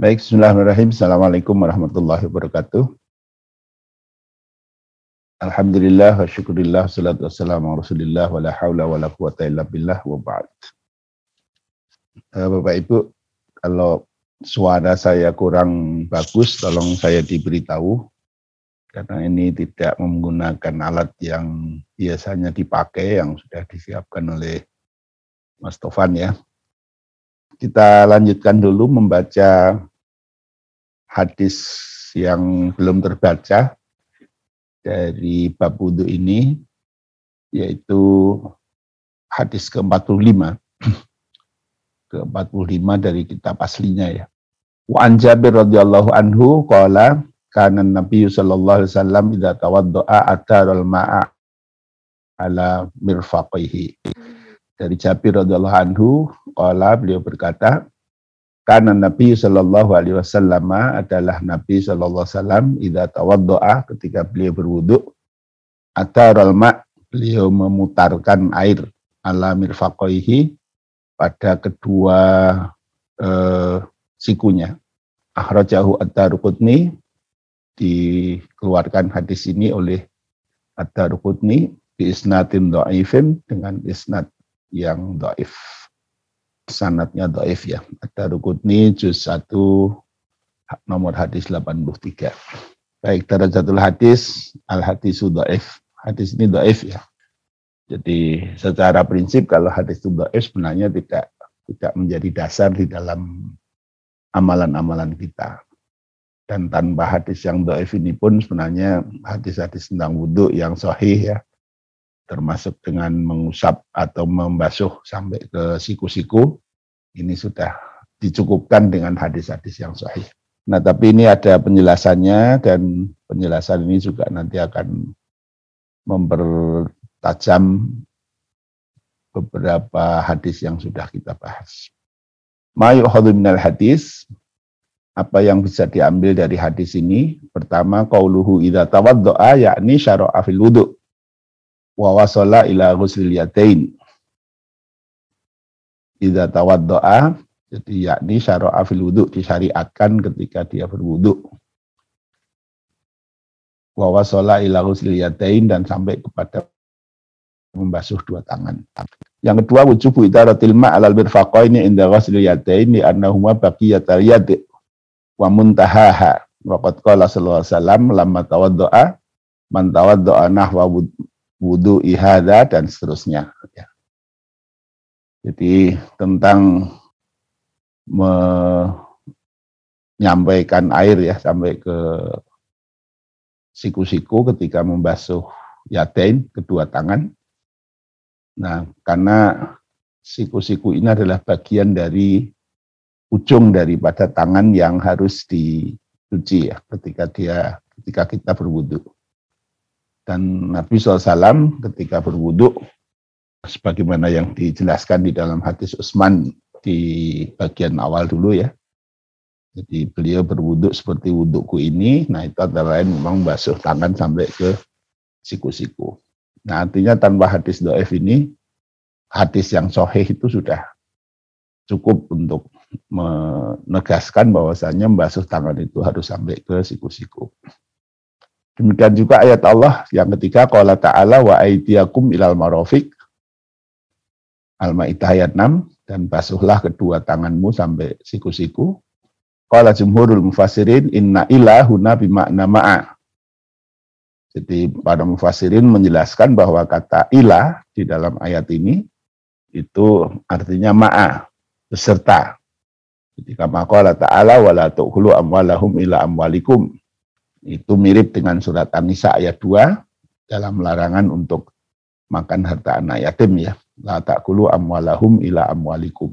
Baik, Bismillahirrahmanirrahim. Assalamualaikum warahmatullahi wabarakatuh. Alhamdulillah wa syukurillah salatu wassalamu rasulillah wa la hawla wa la quwata illa billah wa ba'd. Uh, Bapak Ibu, kalau suara saya kurang bagus, tolong saya diberitahu karena ini tidak menggunakan alat yang biasanya dipakai yang sudah disiapkan oleh Mas Tovan ya. Kita lanjutkan dulu membaca hadis yang belum terbaca dari bab wudhu ini, yaitu hadis ke-45. ke-45 dari kitab aslinya ya. Wa an Jabir radhiyallahu anhu qala kana Nabi sallallahu alaihi wasallam idza tawaddaa ataral ma'a ala mirfaqihi dari Jabir radhiyallahu anhu qala beliau berkata karena Nabi Shallallahu Alaihi Wasallam adalah Nabi Shallallahu Alaihi Wasallam idza tawaddoa ketika beliau berwudu atau ma beliau memutarkan air ala mirfaqaihi pada kedua eh, sikunya akhrajahu at-Taruqutni dikeluarkan hadis ini oleh at-Taruqutni bi isnatin dengan isnad yang doif. Sanatnya doif ya. Ada Rukutni juz 1 nomor hadis 83. Baik, darajatul hadis, al hadisu doif. Hadis ini doif ya. Jadi secara prinsip kalau hadis itu doif sebenarnya tidak tidak menjadi dasar di dalam amalan-amalan kita. Dan tanpa hadis yang doif ini pun sebenarnya hadis-hadis tentang wudhu yang sahih ya, termasuk dengan mengusap atau membasuh sampai ke siku-siku, ini sudah dicukupkan dengan hadis-hadis yang sahih. Nah, tapi ini ada penjelasannya dan penjelasan ini juga nanti akan mempertajam beberapa hadis yang sudah kita bahas. Ma'yu'hadu minal hadis, apa yang bisa diambil dari hadis ini? Pertama, qauluhu idza tawaddo'a yakni syara'a fil wudu' wa wasala ila ghuslil yatain. Idza tawaddoa, jadi yakni syara'a fil wudu disyariatkan ketika dia berwudu. Wa wasala ila ghuslil yatain dan sampai kepada membasuh dua tangan. Yang kedua wujubu idaratil ma' alal mirfaqaini inda ghuslil yatain li annahuma baqiyatal yad wa muntahaha. Waqad qala sallallahu alaihi wasallam lamma tawaddoa man tawaddoa nahwa wudhu ihada dan seterusnya. Ya. Jadi tentang menyampaikan air ya sampai ke siku-siku ketika membasuh yatain kedua tangan. Nah, karena siku-siku ini adalah bagian dari ujung daripada tangan yang harus dicuci ya ketika dia ketika kita berwudhu. Dan Nabi SAW ketika berwudhu, sebagaimana yang dijelaskan di dalam hadis Utsman di bagian awal dulu ya. Jadi beliau berwudhu seperti wudhuku ini, nah itu antara lain memang basuh tangan sampai ke siku-siku. Nah artinya tanpa hadis do'ef ini, hadis yang soheh itu sudah cukup untuk menegaskan bahwasanya membasuh tangan itu harus sampai ke siku-siku. Demikian juga ayat Allah yang ketiga qala ta'ala wa aidiakum ilal marofik Al-Maidah ayat 6 dan basuhlah kedua tanganmu sampai siku-siku. Qala jumhurul mufassirin inna ilahuna bimakna ma'a. Jadi para mufassirin menjelaskan bahwa kata ilah di dalam ayat ini itu artinya ma'a, beserta. Jadi kama qala ta'ala wala tu'khulu amwalahum ila amwalikum itu mirip dengan surat An-Nisa ayat 2 dalam larangan untuk makan harta anak yatim ya. La ta'kulu amwalahum ila amwalikum.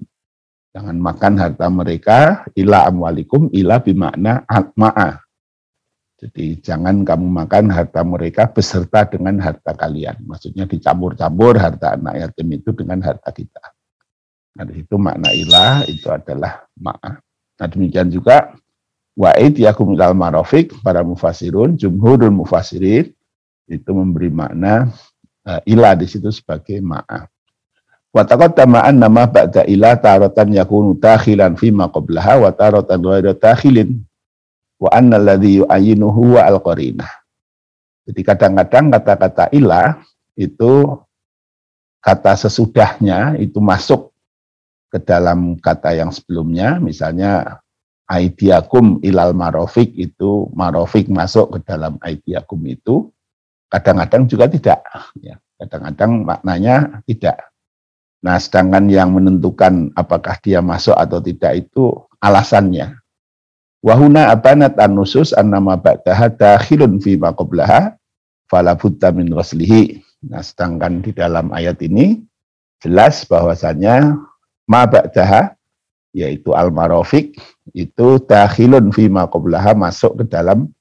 Jangan makan harta mereka ila amwalikum ila bimakna ma'a. Jadi jangan kamu makan harta mereka beserta dengan harta kalian. Maksudnya dicampur-campur harta anak yatim itu dengan harta kita. Nah, itu makna ilah itu adalah ma'a. Nah, demikian juga Wa aidiyakum ilal marofik, para mufasirun, jumhurul mufasirin, itu memberi makna uh, ilah di situ sebagai maaf. Wa taqaddama anna ma ba'da ila taratan yakunu takhilan fi ma qablaha wa taratan takhilin wa anna alladhi yu'ayyinuhu wa al-qarinah. Jadi kadang-kadang kata-kata ilah itu kata sesudahnya itu masuk ke dalam kata yang sebelumnya, misalnya aidiakum ilal marofik itu marofik masuk ke dalam aidiakum itu kadang-kadang juga tidak ya kadang-kadang maknanya tidak Nah, sedangkan yang menentukan apakah dia masuk atau tidak itu alasannya. Wahuna abanat an-nusus an-nama ba'daha dakhilun fi maqoblaha fala min waslihi. Nah, sedangkan di dalam ayat ini jelas bahwasanya ma ba'daha yaitu al-marofik itu dakhilun fi maqoblaha masuk ke dalam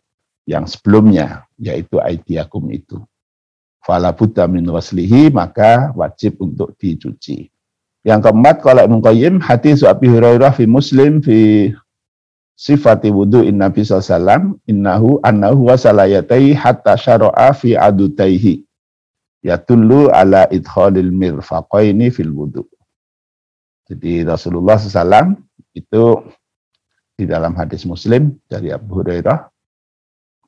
yang sebelumnya yaitu aidiakum itu fala buddha min waslihi maka wajib untuk dicuci. Yang keempat kalau Ibnu Qayyim hadis Abi Hurairah fi Muslim fi sifati wudu in Nabi sallallahu innahu annahu wasalayatai hatta syara'a fi adutaihi yatullu ala idkhalil mirfaqaini fil wudu. Jadi Rasulullah SAW itu di dalam hadis Muslim dari Abu Hurairah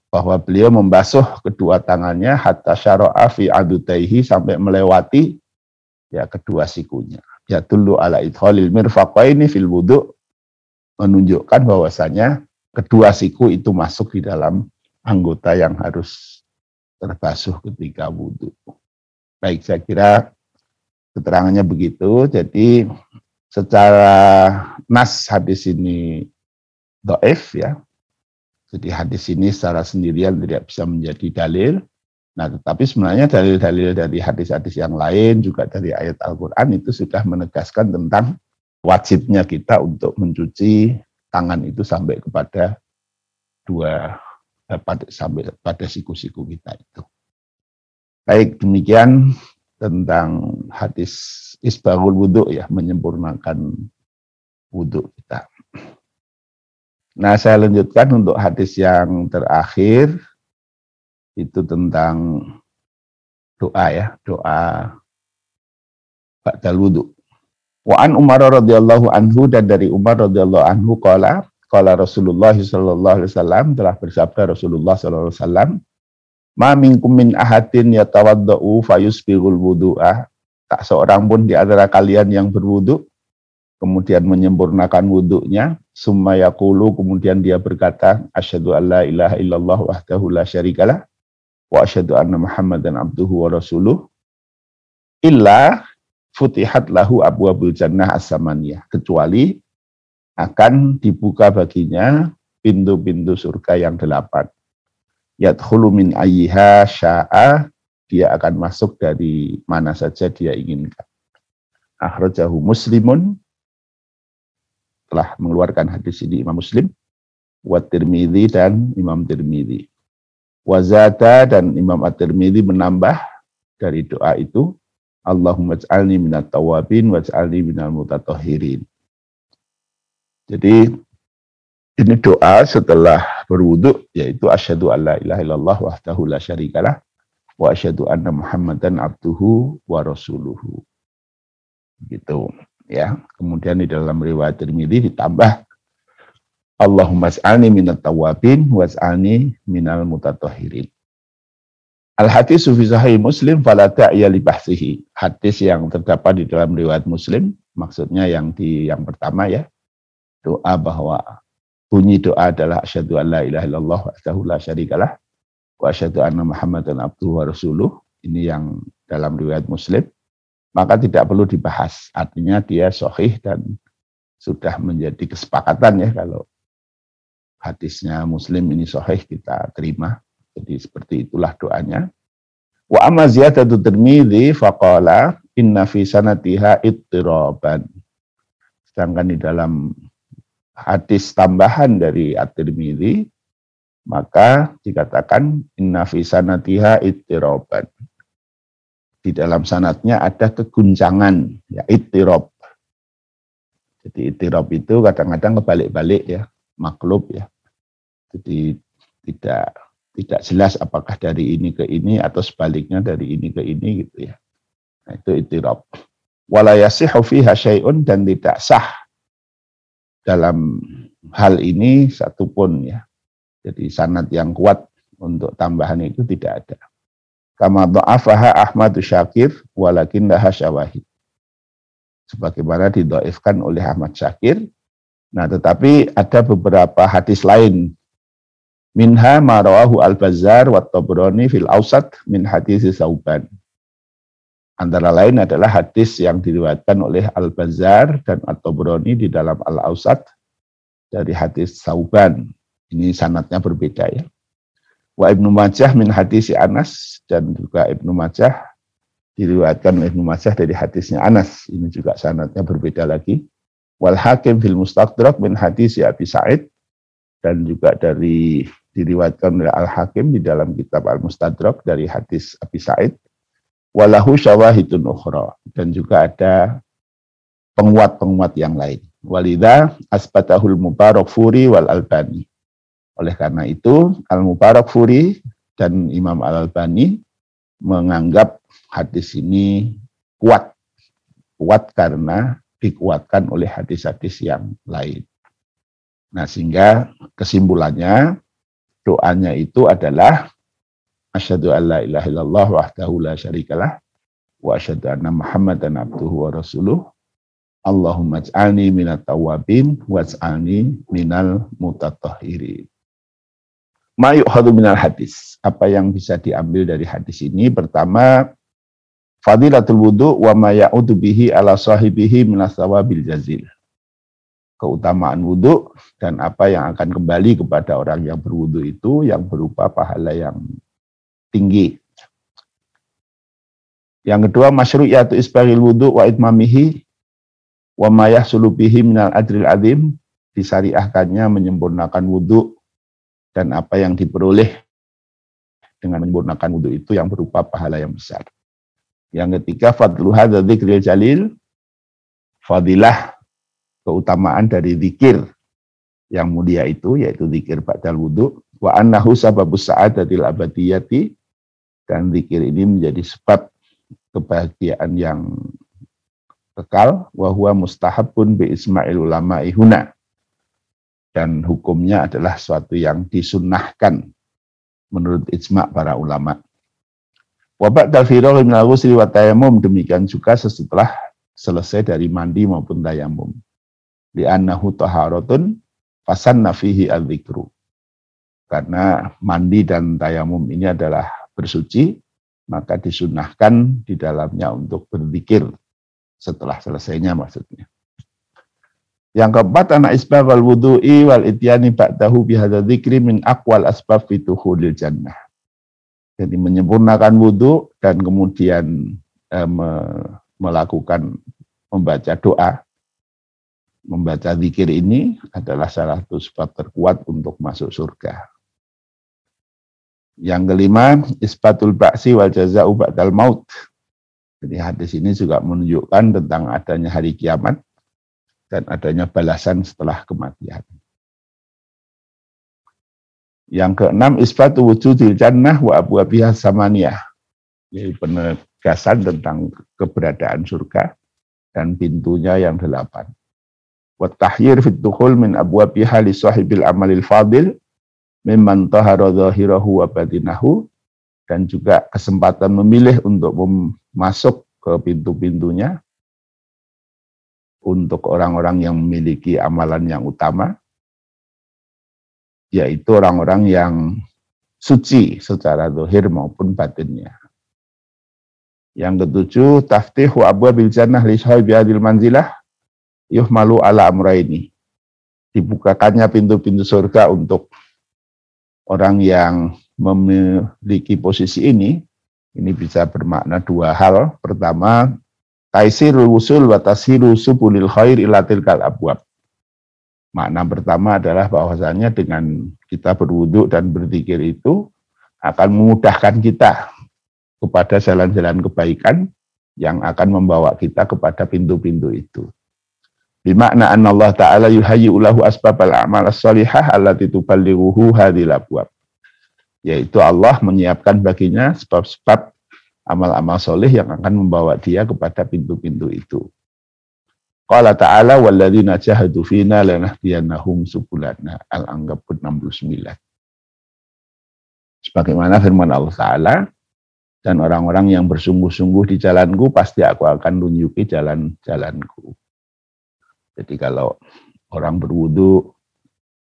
bahwa beliau membasuh kedua tangannya hatta syara'a fi adutaihi sampai melewati ya kedua sikunya. Ya tulu ala idkhalil mirfaqaini fil wudu menunjukkan bahwasanya kedua siku itu masuk di dalam anggota yang harus terbasuh ketika wudhu. Baik, saya kira keterangannya begitu. Jadi secara nas hadis ini doif ya, jadi hadis ini secara sendirian tidak bisa menjadi dalil. Nah, tetapi sebenarnya dalil-dalil dari hadis-hadis yang lain juga dari ayat Al-Quran itu sudah menegaskan tentang wajibnya kita untuk mencuci tangan itu sampai kepada dua dapat sampai pada siku-siku kita itu. Baik, demikian tentang hadis isbahul wudhu ya, menyempurnakan wudhu kita. Nah, saya lanjutkan untuk hadis yang terakhir itu tentang doa ya, doa ba'dal wudu. Wa an Umar radhiyallahu anhu dan dari Umar radhiyallahu anhu qala qala Rasulullah sallallahu alaihi wasallam telah bersabda Rasulullah sallallahu alaihi wasallam Ma minkum min ahadin yatawaddau fayusbihul wudu'a tak seorang pun di antara kalian yang berwudu kemudian menyempurnakan wudhunya, summa yaqulu, kemudian dia berkata, asyhadu an la ilaha illallah wahdahu la syarikalah, wa asyhadu anna muhammadan abduhu wa rasuluh, illa futihat lahu abwabul jannah as-samaniyah, kecuali akan dibuka baginya pintu-pintu surga yang delapan. Yadkhulu min ayyiha sya'a, dia akan masuk dari mana saja dia inginkan. Akhrajahu muslimun telah mengeluarkan hadis ini Imam Muslim, wa Tirmidzi dan Imam Tirmidzi. Wazata dan Imam At-Tirmidzi menambah dari doa itu, Allahumma ij'alni minat tawabin waj'alni minal mutatahhirin. Jadi ini doa setelah berwudu yaitu asyhadu alla ilaha illallah wahdahu la syarikalah wa asyhadu anna muhammadan abduhu wa rasuluhu. Gitu ya. Kemudian di dalam riwayat Tirmidzi ditambah Allahumma as'alni minat tawabin was'alni minal mutatahhirin. Al hadis fi sahih Muslim fala ta'ya li bahsihi. Hadis yang terdapat di dalam riwayat Muslim, maksudnya yang di yang pertama ya. Doa bahwa bunyi doa adalah asyhadu an la ilaha illallah wa la syarikalah wa asyhadu anna muhammadan abduhu wa rasuluh. Ini yang dalam riwayat Muslim maka tidak perlu dibahas. Artinya dia sohih dan sudah menjadi kesepakatan ya kalau hadisnya muslim ini sohih kita terima. Jadi seperti itulah doanya. Wa amma ziyadatu tirmidhi faqala inna fi sanatiha ittiraban. Sedangkan di dalam hadis tambahan dari at-tirmidhi maka dikatakan inna fi sanatiha ittiraban di dalam sanatnya ada keguncangan, ya itirob. Jadi itirob itu kadang-kadang kebalik-balik ya, maklub ya. Jadi tidak tidak jelas apakah dari ini ke ini atau sebaliknya dari ini ke ini gitu ya. Nah, itu itirob. wala yasihu fiha syai'un dan tidak sah dalam hal ini satupun ya. Jadi sanad yang kuat untuk tambahan itu tidak ada. Kama do'afaha Ahmad Syakir walakin daha syawahid. Sebagaimana didoifkan oleh Ahmad Syakir. Nah tetapi ada beberapa hadis lain Minha marawahu al-Bazzar wa fil Ausat min hadis Sauban. Antara lain adalah hadis yang diriwayatkan oleh Al-Bazzar dan At-Tabrani di dalam Al-Ausat dari hadis Sauban. Ini sanatnya berbeda ya. Wa Ibnu Majah min hadis Anas dan juga Ibnu Majah diriwayatkan oleh Ibnu Majah dari hadisnya Anas. Ini juga sanatnya berbeda lagi. Wal Hakim fil Mustadrak min hadis Abi Sa'id dan juga dari diriwayatkan oleh Al-Hakim di dalam kitab Al-Mustadrak dari hadis Abi Said walahu syawahidun ukhra dan juga ada penguat-penguat yang lain. Walida asbatahul mubarak furi wal albani. Oleh karena itu Al-Mubarak Furi dan Imam Al-Albani menganggap hadis ini kuat. Kuat karena dikuatkan oleh hadis-hadis yang lain. Nah, sehingga kesimpulannya doanya itu adalah asyhadu alla ilaha illallah wahdahu la syarikalah wa asyhadu anna muhammadan abduhu wa rasuluh Allahumma ij'alni minat tawabin waj'alni minal mutatahhirin. Ma yu'khadhu minal hadis. Apa yang bisa diambil dari hadis ini? Pertama, fadilatul wudu wa ma ya'udu bihi ala sahibihi minas sawabil jazil keutamaan wudhu dan apa yang akan kembali kepada orang yang berwudhu itu yang berupa pahala yang tinggi. Yang kedua masyru'iyatu isbaril wudhu wa itmamihi wa mayah sulubihi minal adril adim disariahkannya menyempurnakan wudhu dan apa yang diperoleh dengan menyempurnakan wudhu itu yang berupa pahala yang besar. Yang ketiga fadlu hadza dzikril jalil fadilah keutamaan dari zikir yang mulia itu yaitu zikir ba'dal wudu wa annahu sababus sa'adatil abadiyati dan zikir ini menjadi sebab kebahagiaan yang kekal wa huwa mustahabun bi isma'il ulama ihuna dan hukumnya adalah suatu yang disunnahkan menurut ijma' para ulama. Wa ba'dal firagh min al-ghusli wa tayammum demikian juga setelah selesai dari mandi maupun tayamum li'annahu taharatun fasanna fihi al-dzikru. Karena mandi dan tayamum ini adalah bersuci, maka disunahkan di dalamnya untuk berzikir setelah selesainya maksudnya. Yang keempat, anak isbab wal wudu'i wal ityani ba'dahu bihadza dzikri min aqwal asbab fituhulil jannah. Jadi menyempurnakan wudhu dan kemudian eh, me, melakukan membaca doa membaca zikir ini adalah salah satu sebab terkuat untuk masuk surga. Yang kelima, isbatul ba'si wal jaza'u ba'dal maut. Jadi hadis ini juga menunjukkan tentang adanya hari kiamat dan adanya balasan setelah kematian. Yang keenam, isbatu wujudil jannah wa abu abiyah samaniyah. Jadi penegasan tentang keberadaan surga dan pintunya yang delapan wa tahyir fit min abwabiha li sahibil amalil fadil mimman tahara zahirahu wa batinahu dan juga kesempatan memilih untuk masuk ke pintu-pintunya untuk orang-orang yang memiliki amalan yang utama yaitu orang-orang yang suci secara zahir maupun batinnya. Yang ketujuh, taftihu abwabil jannah li sahibi adil manzilah yuhmalu ala ini Dibukakannya pintu-pintu surga untuk orang yang memiliki posisi ini. Ini bisa bermakna dua hal. Pertama, taisirul usul wa tasiru subulil khair ila tilkal abwab. Makna pertama adalah bahwasanya dengan kita berwudhu dan berzikir itu akan memudahkan kita kepada jalan-jalan kebaikan yang akan membawa kita kepada pintu-pintu itu. Bimakna anna Allah Ta'ala yuhayyu lahu asbabal a'mal as-salihah allati tuballighuhu hadhil abwab. Yaitu Allah menyiapkan baginya sebab-sebab amal-amal soleh yang akan membawa dia kepada pintu-pintu itu. Qala ta'ala walladzina jahadu fina lanahdiyannahum subulana. Al-Anggabut 69. Sebagaimana firman Allah Ta'ala, dan orang-orang yang bersungguh-sungguh di jalanku, pasti aku akan tunjuki jalan-jalanku. Jadi kalau orang berwudu,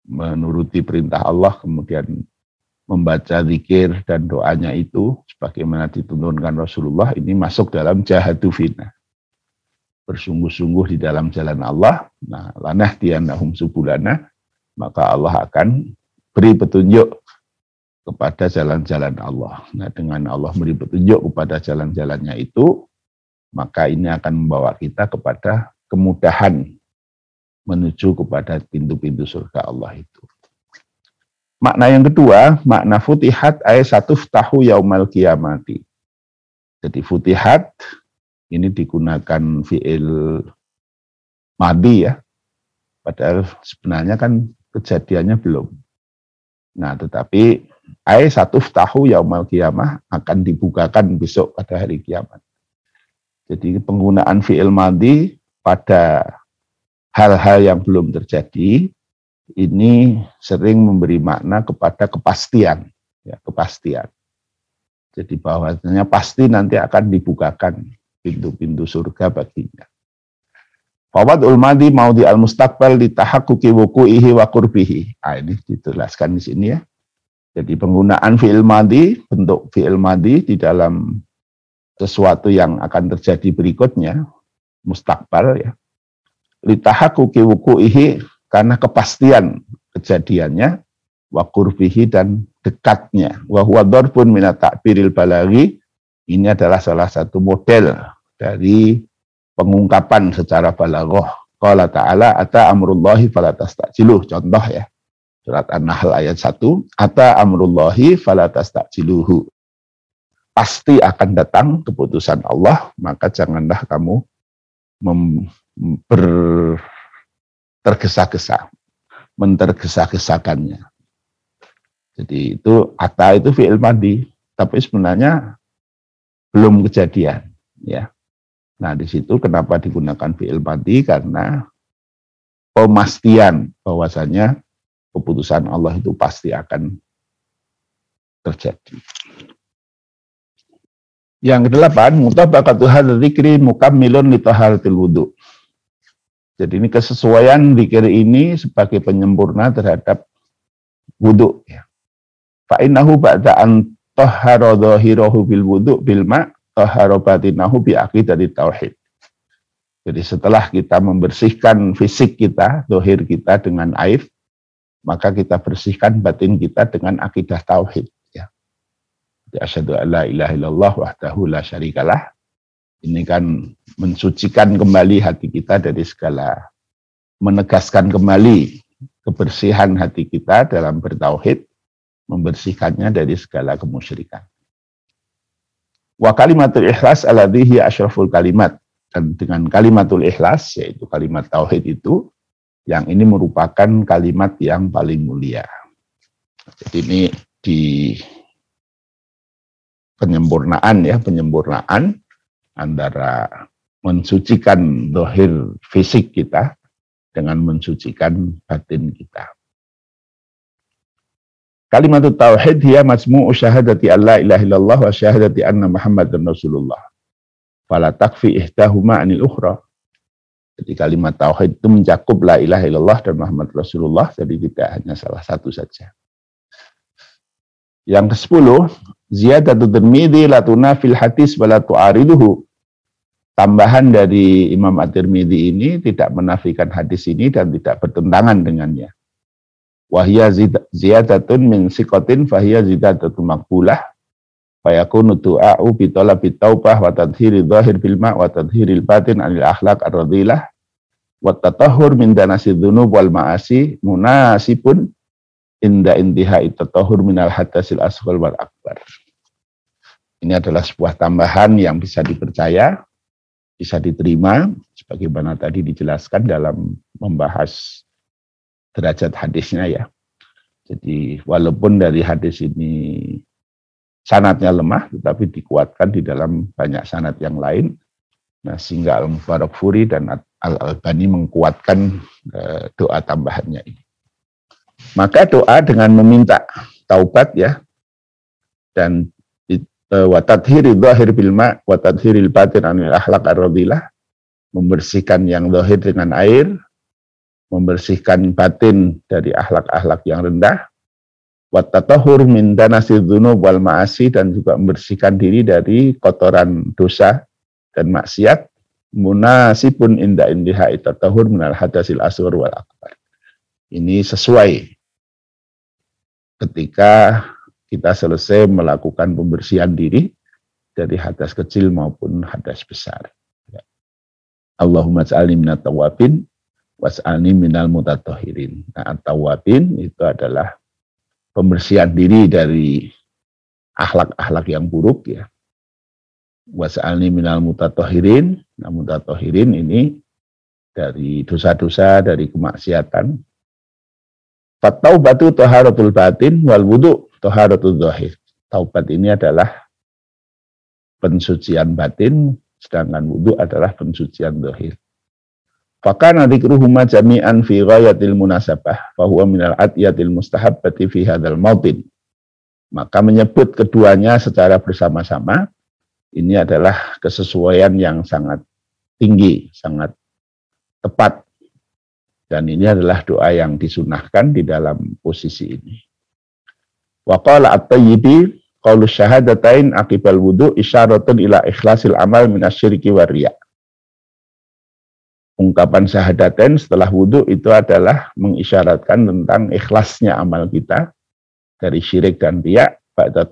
menuruti perintah Allah, kemudian membaca zikir dan doanya itu, sebagaimana dituntunkan Rasulullah, ini masuk dalam jahadu fina bersungguh-sungguh di dalam jalan Allah, nah lanah tianahum subulana, maka Allah akan beri petunjuk kepada jalan-jalan Allah. Nah, dengan Allah beri petunjuk kepada jalan-jalannya itu, maka ini akan membawa kita kepada kemudahan menuju kepada pintu-pintu surga Allah itu. Makna yang kedua, makna futihat ayat satu tahu yaumal kiamati. Jadi futihat ini digunakan fiil madi ya. Padahal sebenarnya kan kejadiannya belum. Nah, tetapi ay satu tahu yaumal kiamah akan dibukakan besok pada hari kiamat. Jadi penggunaan fiil madi pada hal-hal yang belum terjadi ini sering memberi makna kepada kepastian, ya, kepastian. Jadi bahwasanya pasti nanti akan dibukakan pintu-pintu surga baginya. Fawad ulmadi mau di al mustaqbal di tahakkuki wuku'ihi wa kurbihi. Ah, ini dijelaskan di sini ya. Jadi penggunaan fi'il madi, bentuk fi'il madi di dalam sesuatu yang akan terjadi berikutnya, mustakbal ya. Litahakuki wuku'ihi karena kepastian kejadiannya, wa kurbihi dan dekatnya. Wa huwa darbun minat takbiril balagi, ini adalah salah satu model dari pengungkapan secara balaghah. Qala ta'ala ata amrullahi fala tastajiluh. Contoh ya. Surat An-Nahl ayat 1, ata amrullahi fala tastajiluhu. Pasti akan datang keputusan Allah, maka janganlah kamu ber tergesa-gesa, mentergesa-gesakannya. Jadi itu ata itu fi'il madi, tapi sebenarnya belum kejadian, ya. Nah, di situ kenapa digunakan fi'il mati? Karena pemastian bahwasanya keputusan Allah itu pasti akan terjadi. Yang kedelapan, mutabaqatu hadzal dzikri mukammilun li taharatil wudu. Jadi ini kesesuaian zikir ini sebagai penyempurna terhadap wudu ya. Fa innahu ba'da an dhahirahu bil wudu bil ma' taharobatinahu bi dari tauhid. Jadi setelah kita membersihkan fisik kita, dohir kita dengan air, maka kita bersihkan batin kita dengan akidah tauhid. Ya. Asyhadu an la ilaha illallah wahdahu la syarikalah. Ini kan mensucikan kembali hati kita dari segala menegaskan kembali kebersihan hati kita dalam bertauhid, membersihkannya dari segala kemusyrikan. Wa kalimatul ikhlas aladhihi asyraful kalimat. Dan dengan kalimatul ikhlas, yaitu kalimat tauhid itu, yang ini merupakan kalimat yang paling mulia. Jadi ini di penyempurnaan ya, penyempurnaan antara mensucikan dohir fisik kita dengan mensucikan batin kita. Kalimat tauhid dia majmu'u syahadati alla ilaha illallah wa syahadati anna Muhammadan Rasulullah. Fala takfi ihdahuma anil ukhra. Jadi kalimat tauhid itu mencakup la ilaha illallah dan Muhammad Rasulullah, jadi tidak hanya salah satu saja. Yang ke-10, ziyadatu Tirmidzi la tunafil hadis wa la tu'ariduhu. Tambahan dari Imam At-Tirmidzi ini tidak menafikan hadis ini dan tidak bertentangan dengannya. Wahya ziyadatun min sikotin fahya ziyadatun makbulah. Fayakunu du'a'u bitola bitaubah wa tadhiri zahir bil ma' wa tadhiril batin anil akhlaq ar-radilah. Wa tatahhur min danasi dhunub wal ma'asi munasibun. Inda intiha itatahhur minal hadasil asghar wal akbar. Ini adalah sebuah tambahan yang bisa dipercaya bisa diterima sebagaimana tadi dijelaskan dalam membahas derajat hadisnya ya. Jadi walaupun dari hadis ini sanatnya lemah tetapi dikuatkan di dalam banyak sanat yang lain. Nah, sehingga Al-Mubarak Furi dan Al-Albani mengkuatkan uh, doa tambahannya ini. Maka doa dengan meminta taubat ya dan wa tadhiri dhahir bil ma wa tadhiril batin anil akhlaq ar membersihkan yang zahir dengan air, membersihkan batin dari akhlak-akhlak yang rendah, watatahur min danasi dzunub wal ma'asi dan juga membersihkan diri dari kotoran dosa dan maksiat. Munasibun inda indiha itatahur minal hadasil aswar wal akbar. Ini sesuai ketika kita selesai melakukan pembersihan diri dari hadas kecil maupun hadas besar. Allahumma ja'alni minat tawabin was'alni minal mutatohirin. Nah, tawabin itu adalah pembersihan diri dari akhlak-akhlak yang buruk ya. Was'alni minal mutatohirin. Nah, mutatohirin ini dari dosa-dosa, dari kemaksiatan. batu toharatul batin wal wudu toharatul zahir. Taubat ini adalah pensucian batin, sedangkan wudhu adalah pensucian dohir. Fakana dzikruhuma jami'an fi ghayatil munasabah fahuwa minal atiyatil mustahabbati fi hadzal mautin. Maka menyebut keduanya secara bersama-sama ini adalah kesesuaian yang sangat tinggi, sangat tepat. Dan ini adalah doa yang disunahkan di dalam posisi ini. Wa qala at-tayyibi qaulu syahadatain akibal wudu isyaratun ila ikhlasil amal minasyirki riya. Ungkapan syahadatain setelah wudhu itu adalah mengisyaratkan tentang ikhlasnya amal kita dari syirik dan riya pada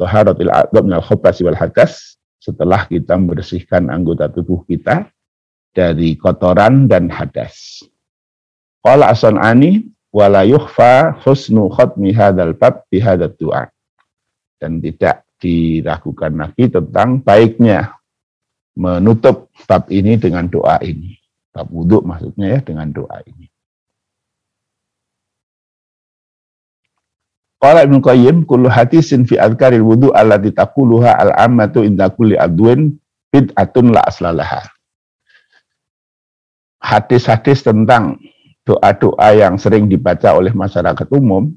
toharatil a'dab minal khobasi wal hadas setelah kita membersihkan anggota tubuh kita dari kotoran dan hadas. Qala as-san'ani wala yukhfa husnu khatmi hadzal bab bi hadzal du'a dan tidak diragukan lagi tentang baiknya menutup bab ini dengan doa ini. Bab wudhu maksudnya ya dengan doa ini. Qala Ibnu Qayyim kullu hadisin fi adkaril wudu allati taquluha al-ammatu inda kulli adwin bid'atun la aslalaha. Hadis-hadis tentang doa-doa yang sering dibaca oleh masyarakat umum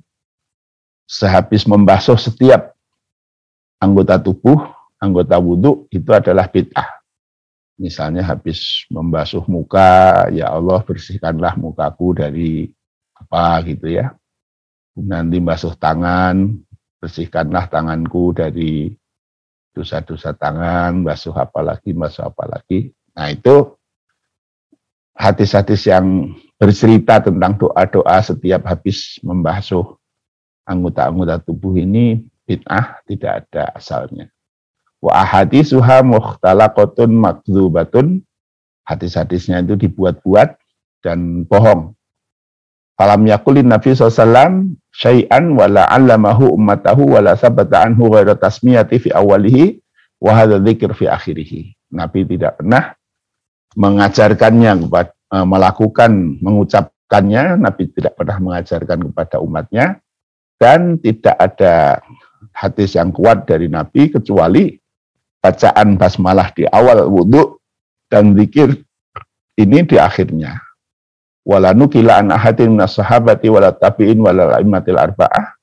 sehabis membasuh setiap anggota tubuh, anggota wudhu itu adalah bid'ah. Misalnya habis membasuh muka, ya Allah bersihkanlah mukaku dari apa gitu ya. Nanti basuh tangan, bersihkanlah tanganku dari dosa-dosa tangan, basuh apa lagi, basuh apa lagi. Nah itu hadis-hadis yang bercerita tentang doa-doa setiap habis membasuh anggota-anggota tubuh ini bid'ah tidak ada asalnya. Wa ahadisuha mukhtalaqatun makdzubatun. Hadis-hadisnya itu dibuat-buat dan bohong. Falam yakulin Nabi SAW syai'an wa la 'allamahu ummatahu wa la sabata anhu ghairu tasmiyati fi awalihi wa hadha dzikr fi akhirih. Nabi tidak pernah mengajarkannya kepada melakukan mengucapkannya, Nabi tidak pernah mengajarkan kepada umatnya dan tidak ada hadis yang kuat dari Nabi kecuali bacaan basmalah di awal wudhu dan zikir ini di akhirnya. Wala nukila an ahadin minas sahabati wala tabi'in wala laimatil arba'ah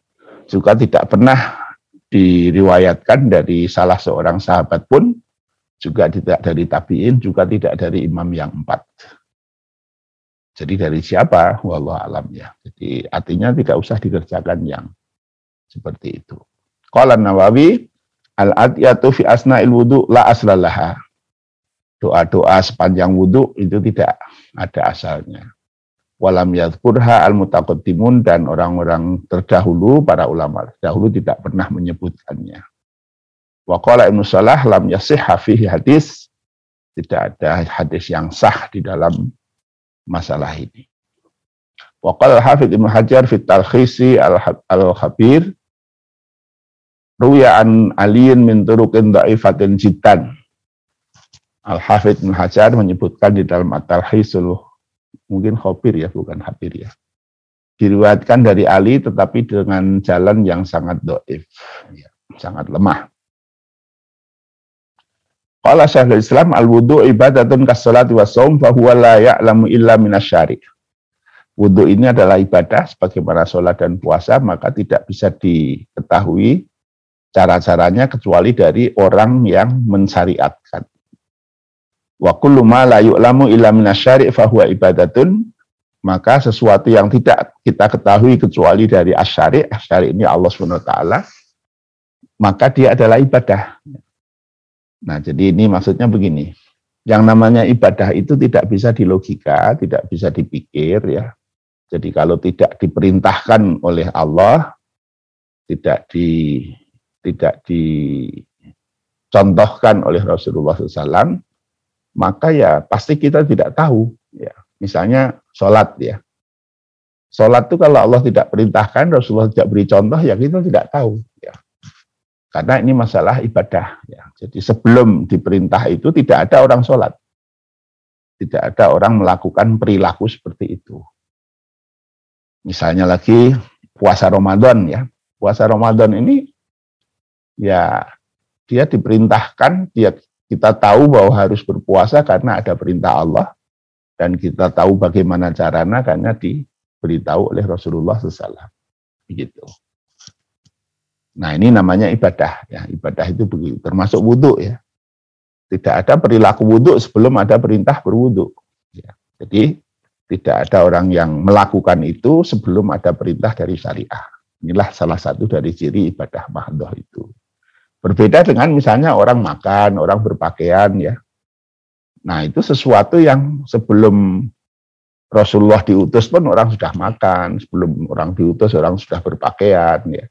juga tidak pernah diriwayatkan dari salah seorang sahabat pun juga tidak dari tabi'in juga tidak dari imam yang empat. Jadi dari siapa? Wallah alam ya. Jadi artinya tidak usah dikerjakan yang seperti itu. Qala Nawawi al-adiyatu fi asna'il wudu la aslalaha. Doa-doa sepanjang wudu itu tidak ada asalnya. Walam yadhkurha al-mutaqaddimun dan orang-orang terdahulu, para ulama terdahulu tidak pernah menyebutkannya. Wa qala Ibnu Salah lam fihi hadis. Tidak ada hadis yang sah di dalam masalah ini. Wa qala al-Hafidz Ibnu Hajar fi talkhisi al-Khabir Ruya an aliyin min turukin da'ifatin jitan. Al-Hafidh bin Hajar menyebutkan di dalam At-Talhisul, mungkin khobir ya, bukan habir ya. Diriwayatkan dari Ali tetapi dengan jalan yang sangat do'if. Ya. sangat lemah. Qala Syekhul Islam al-wudu ibadatun kas-salati wa shaum fa huwa la ya'lamu illa minasyari. Wudu ini adalah ibadah sebagaimana sholat dan puasa maka tidak bisa diketahui cara-caranya kecuali dari orang yang mensyariatkan. Wa kullu ma la yu'lamu illa minasyari fa huwa ibadatun maka sesuatu yang tidak kita ketahui kecuali dari asyari, asyari ini Allah SWT, maka dia adalah ibadah. Nah, jadi ini maksudnya begini. Yang namanya ibadah itu tidak bisa dilogika, tidak bisa dipikir ya. Jadi kalau tidak diperintahkan oleh Allah, tidak di tidak dicontohkan oleh Rasulullah SAW, maka ya pasti kita tidak tahu. Ya, misalnya sholat ya. Sholat itu kalau Allah tidak perintahkan, Rasulullah tidak beri contoh, ya kita tidak tahu. Karena ini masalah ibadah. Ya. Jadi sebelum diperintah itu tidak ada orang sholat. Tidak ada orang melakukan perilaku seperti itu. Misalnya lagi puasa Ramadan ya. Puasa Ramadan ini ya dia diperintahkan, dia kita tahu bahwa harus berpuasa karena ada perintah Allah dan kita tahu bagaimana caranya karena diberitahu oleh Rasulullah SAW. Begitu. Nah ini namanya ibadah ya. Ibadah itu begitu termasuk wudhu ya. Tidak ada perilaku wudhu sebelum ada perintah berwudhu ya. jadi tidak ada orang yang melakukan itu sebelum ada perintah dari syariah. Inilah salah satu dari ciri ibadah mahdoh itu. Berbeda dengan misalnya orang makan orang berpakaian ya. Nah itu sesuatu yang sebelum Rasulullah diutus pun orang sudah makan sebelum orang diutus orang sudah berpakaian ya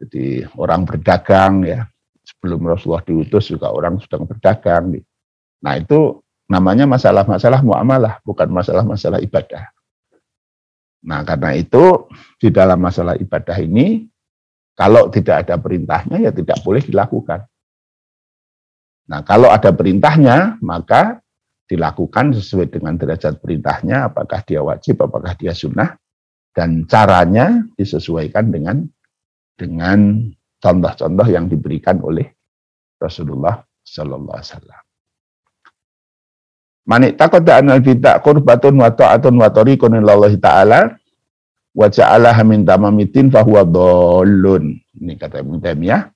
jadi orang berdagang ya, sebelum Rasulullah diutus juga orang sedang berdagang. Nah itu namanya masalah-masalah muamalah, bukan masalah-masalah ibadah. Nah karena itu di dalam masalah ibadah ini, kalau tidak ada perintahnya ya tidak boleh dilakukan. Nah kalau ada perintahnya, maka dilakukan sesuai dengan derajat perintahnya, apakah dia wajib, apakah dia sunnah, dan caranya disesuaikan dengan dengan contoh-contoh yang diberikan oleh Rasulullah Sallallahu Alaihi Wasallam. Manik takut anal bidak kurbatun wa ta'atun wa tariqun ta'ala wa ja'alaha min tamamitin fahuwa dhalun. Ini kata Ibnu Taimiyah.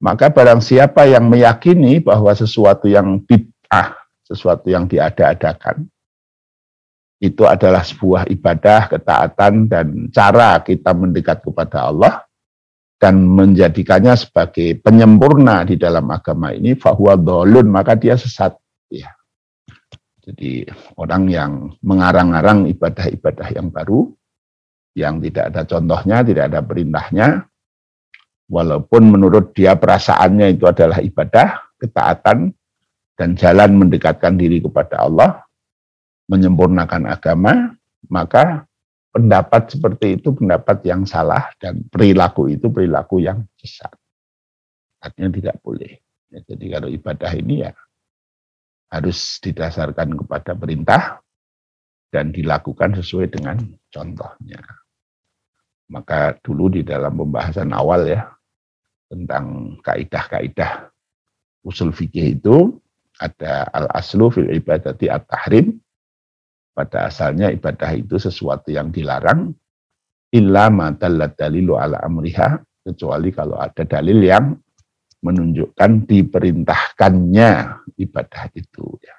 Maka barang siapa yang meyakini bahwa sesuatu yang bid'ah, sesuatu yang diada-adakan, itu adalah sebuah ibadah, ketaatan, dan cara kita mendekat kepada Allah, dan menjadikannya sebagai penyempurna di dalam agama ini fahuwa dolun maka dia sesat. Ya. Jadi orang yang mengarang-arang ibadah-ibadah yang baru yang tidak ada contohnya tidak ada perintahnya walaupun menurut dia perasaannya itu adalah ibadah ketaatan dan jalan mendekatkan diri kepada Allah menyempurnakan agama maka pendapat seperti itu pendapat yang salah dan perilaku itu perilaku yang sesat. Artinya tidak boleh. Ya, jadi kalau ibadah ini ya harus didasarkan kepada perintah dan dilakukan sesuai dengan contohnya. Maka dulu di dalam pembahasan awal ya tentang kaidah-kaidah usul fikih itu ada al-aslu fil ibadati at-tahrim pada asalnya ibadah itu sesuatu yang dilarang illa ma dalilu ala amriha kecuali kalau ada dalil yang menunjukkan diperintahkannya ibadah itu ya.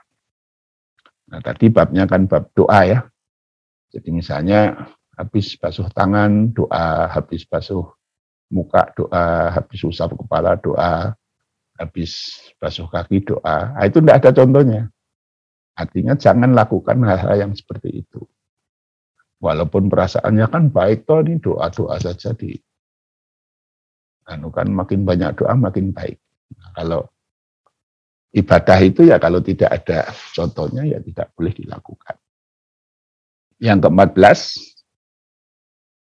Nah, tadi babnya kan bab doa ya. Jadi misalnya habis basuh tangan doa, habis basuh muka doa, habis usap kepala doa, habis basuh kaki doa. Nah, itu tidak ada contohnya. Artinya jangan lakukan hal-hal yang seperti itu. Walaupun perasaannya kan baik toh ini doa-doa saja di anu kan makin banyak doa makin baik. Nah, kalau ibadah itu ya kalau tidak ada contohnya ya tidak boleh dilakukan. Yang ke-14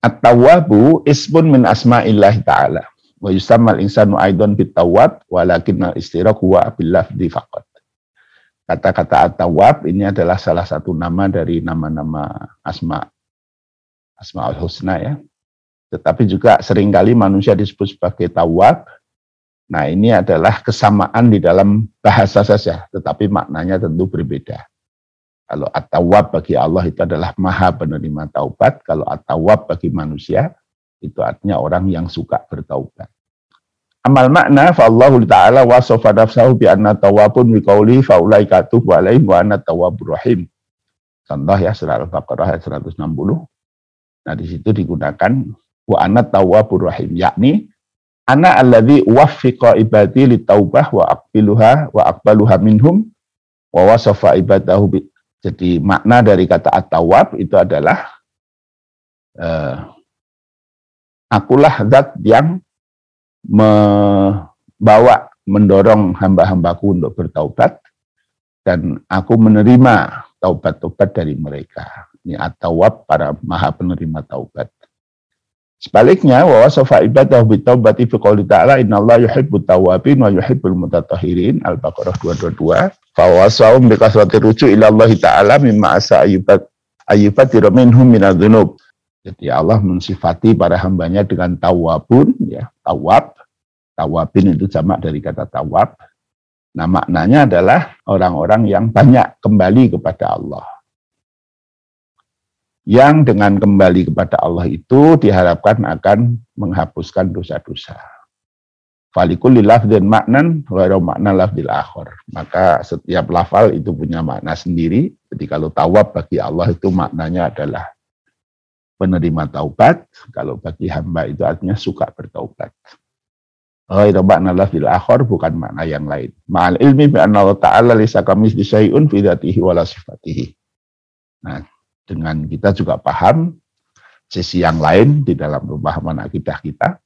At-tawwabu ismun min asma'illahi ta'ala. Wa yusammal insanu aidon bitawwab walakin al-istiraq huwa bil lafzi faqat. Kata-kata At-Tawwab ini adalah salah satu nama dari nama-nama Asma Asma al-Husna ya. Tetapi juga sering kali manusia disebut sebagai Tawwab Nah, ini adalah kesamaan di dalam bahasa saja, tetapi maknanya tentu berbeda. Kalau at-tawwab bagi Allah itu adalah maha penerima taubat, kalau at-tawwab bagi manusia itu artinya orang yang suka bertaubat. Amal makna fa Allah taala wasafa nafsahu bi anna tawwabun bi qauli fa ulaika tubu alaihim wa anna tawwabur rahim. Contoh ya surah Al-Baqarah ayat 160. Nah, di situ digunakan wa anna tawwabur rahim yakni ana alladzi waffiqa ibadi taubah wa aqbiluha wa aqbaluha minhum wa wasafa ibadahu bi. Jadi makna dari kata at-tawwab itu adalah uh, akulah zat yang membawa mendorong hamba-hambaku untuk bertaubat dan aku menerima taubat-taubat dari mereka. Ini at-tawwab para maha penerima taubat. Sebaliknya, wa ibadah bi taubati fi qouli ta'ala innallaha yuhibbut tawwabin wa yuhibbul mutatahhirin Al-Baqarah 222. Fa wasahum bi kasrati ruju' ila Allah ta'ala mimma asa ayyubat ayyubatiru minhum minadz-dzunub. Jadi Allah mensifati para hambanya dengan tawabun, ya, tawab. Tawabin itu jamak dari kata tawab. Nah maknanya adalah orang-orang yang banyak kembali kepada Allah yang dengan kembali kepada Allah itu diharapkan akan menghapuskan dosa-dosa. Falikul lafdin maknan wairo makna lafdil akhor. Maka setiap lafal itu punya makna sendiri. Jadi kalau tawab bagi Allah itu maknanya adalah penerima taubat. Kalau bagi hamba itu artinya suka bertaubat. Ghairu lafdil akhor bukan makna yang lain. Ma'al ilmi ta'ala lisa kamis fidatihi wala sifatihi. Nah, dengan kita juga paham sisi yang lain di dalam pemahaman akidah kita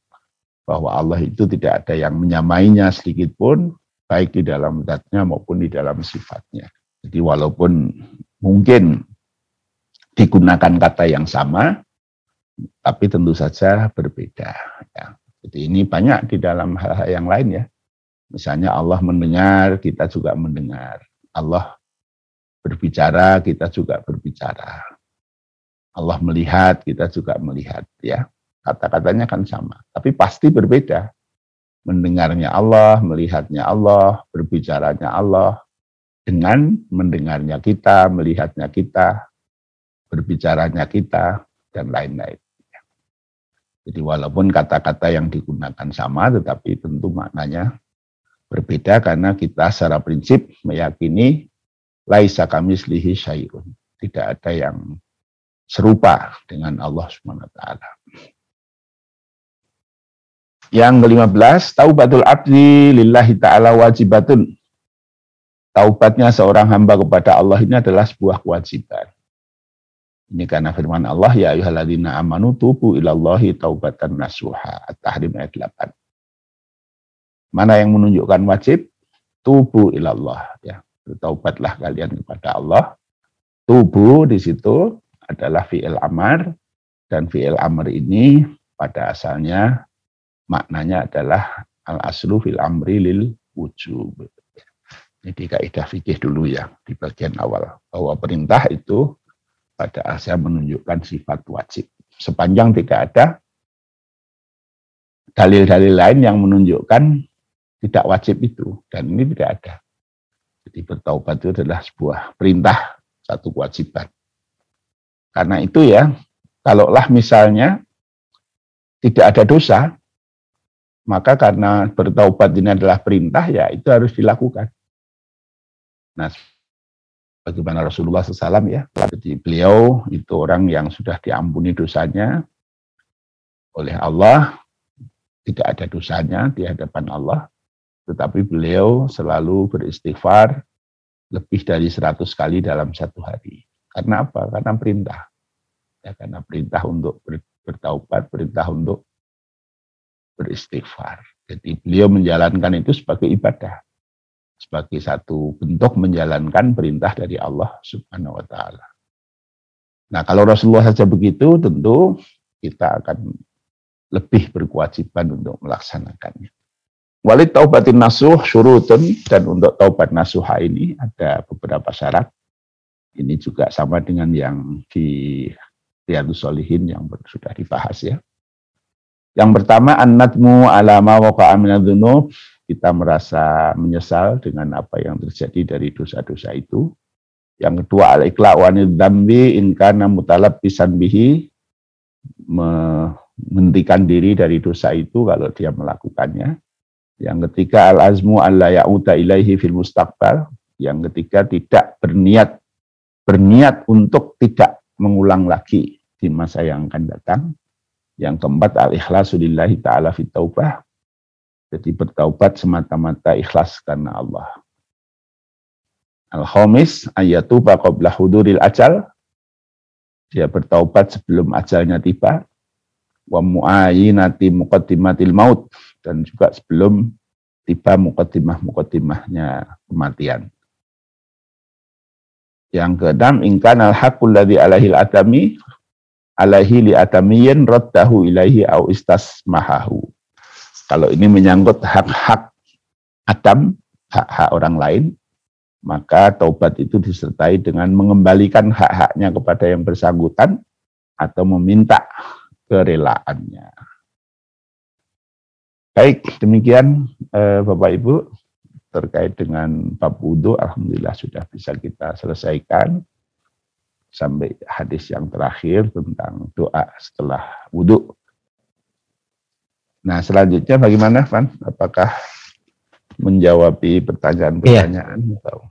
bahwa Allah itu tidak ada yang menyamainya sedikit pun baik di dalam zatnya maupun di dalam sifatnya. Jadi walaupun mungkin digunakan kata yang sama, tapi tentu saja berbeda. Ya. Jadi ini banyak di dalam hal-hal yang lain ya. Misalnya Allah mendengar, kita juga mendengar. Allah berbicara, kita juga berbicara. Allah melihat, kita juga melihat ya. Kata-katanya kan sama, tapi pasti berbeda. Mendengarnya Allah, melihatnya Allah, berbicaranya Allah dengan mendengarnya kita, melihatnya kita, berbicaranya kita dan lain-lain. Jadi walaupun kata-kata yang digunakan sama, tetapi tentu maknanya berbeda karena kita secara prinsip meyakini laisa kami selihi syai'un. Tidak ada yang serupa dengan Allah SWT. Yang ke-15, taubatul abdi lillahi ta'ala wajibatun. Taubatnya seorang hamba kepada Allah ini adalah sebuah kewajiban. Ini karena firman Allah, ya ayuhaladina amanu tubu ilallahi taubatan nasuha. At-Tahrim ayat 8. Mana yang menunjukkan wajib? Tubu ilallah. Ya. Taubatlah kalian kepada Allah. Tubuh di situ adalah fi'il amar dan fi'il amr ini pada asalnya maknanya adalah al aslu fil amri lil wujub. Jadi kaidah fikih dulu ya di bagian awal bahwa perintah itu pada asalnya menunjukkan sifat wajib. Sepanjang tidak ada dalil-dalil lain yang menunjukkan tidak wajib itu dan ini tidak ada. Jadi bertaubat itu adalah sebuah perintah, satu kewajiban. Karena itu ya, kalaulah misalnya tidak ada dosa, maka karena bertaubat ini adalah perintah, ya itu harus dilakukan. Nah, bagaimana Rasulullah SAW ya, jadi beliau itu orang yang sudah diampuni dosanya oleh Allah, tidak ada dosanya di hadapan Allah, tetapi beliau selalu beristighfar lebih dari 100 kali dalam satu hari. Karena apa? Karena perintah. Ya, karena perintah untuk bertaubat, perintah untuk beristighfar. Jadi beliau menjalankan itu sebagai ibadah. Sebagai satu bentuk menjalankan perintah dari Allah subhanahu wa ta'ala. Nah kalau Rasulullah saja begitu tentu kita akan lebih berkewajiban untuk melaksanakannya. Walid taubatin nasuh syurutun dan untuk taubat nasuha ini ada beberapa syarat. Ini juga sama dengan yang di Riyadus Solihin yang sudah dibahas ya. Yang pertama an-nadmu ala ma waqa'a kita merasa menyesal dengan apa yang terjadi dari dosa-dosa itu. Yang kedua al-iqla' wa dzambi in kana mutalabbisan bihi menghentikan diri dari dosa itu kalau dia melakukannya. Yang ketiga al-azmu alla ya'uda ilaihi fil mustaqbal. Yang ketiga tidak berniat berniat untuk tidak mengulang lagi di masa yang akan datang. Yang keempat al-ikhlasu lillahi ta'ala fit taubah jadi bertaubat semata-mata ikhlas karena Allah. Al-Khamis ayatuba qabla huduril ajal. Dia bertaubat sebelum ajalnya tiba. Wa mu'ayinati muqaddimatil maut. Dan juga sebelum tiba muqaddimah-muqaddimahnya kematian. Yang keenam, ingkan al-haqqul ladhi alahil adami alaihi li adamiyin raddahu ilaihi au istasmahahu kalau ini menyangkut hak-hak Adam, hak-hak orang lain, maka taubat itu disertai dengan mengembalikan hak-haknya kepada yang bersangkutan atau meminta kerelaannya. Baik, demikian eh, Bapak Ibu terkait dengan bab wudhu, Alhamdulillah sudah bisa kita selesaikan sampai hadis yang terakhir tentang doa setelah wudhu. Nah, selanjutnya bagaimana, Van? Apakah menjawab pertanyaan-pertanyaan? Iya.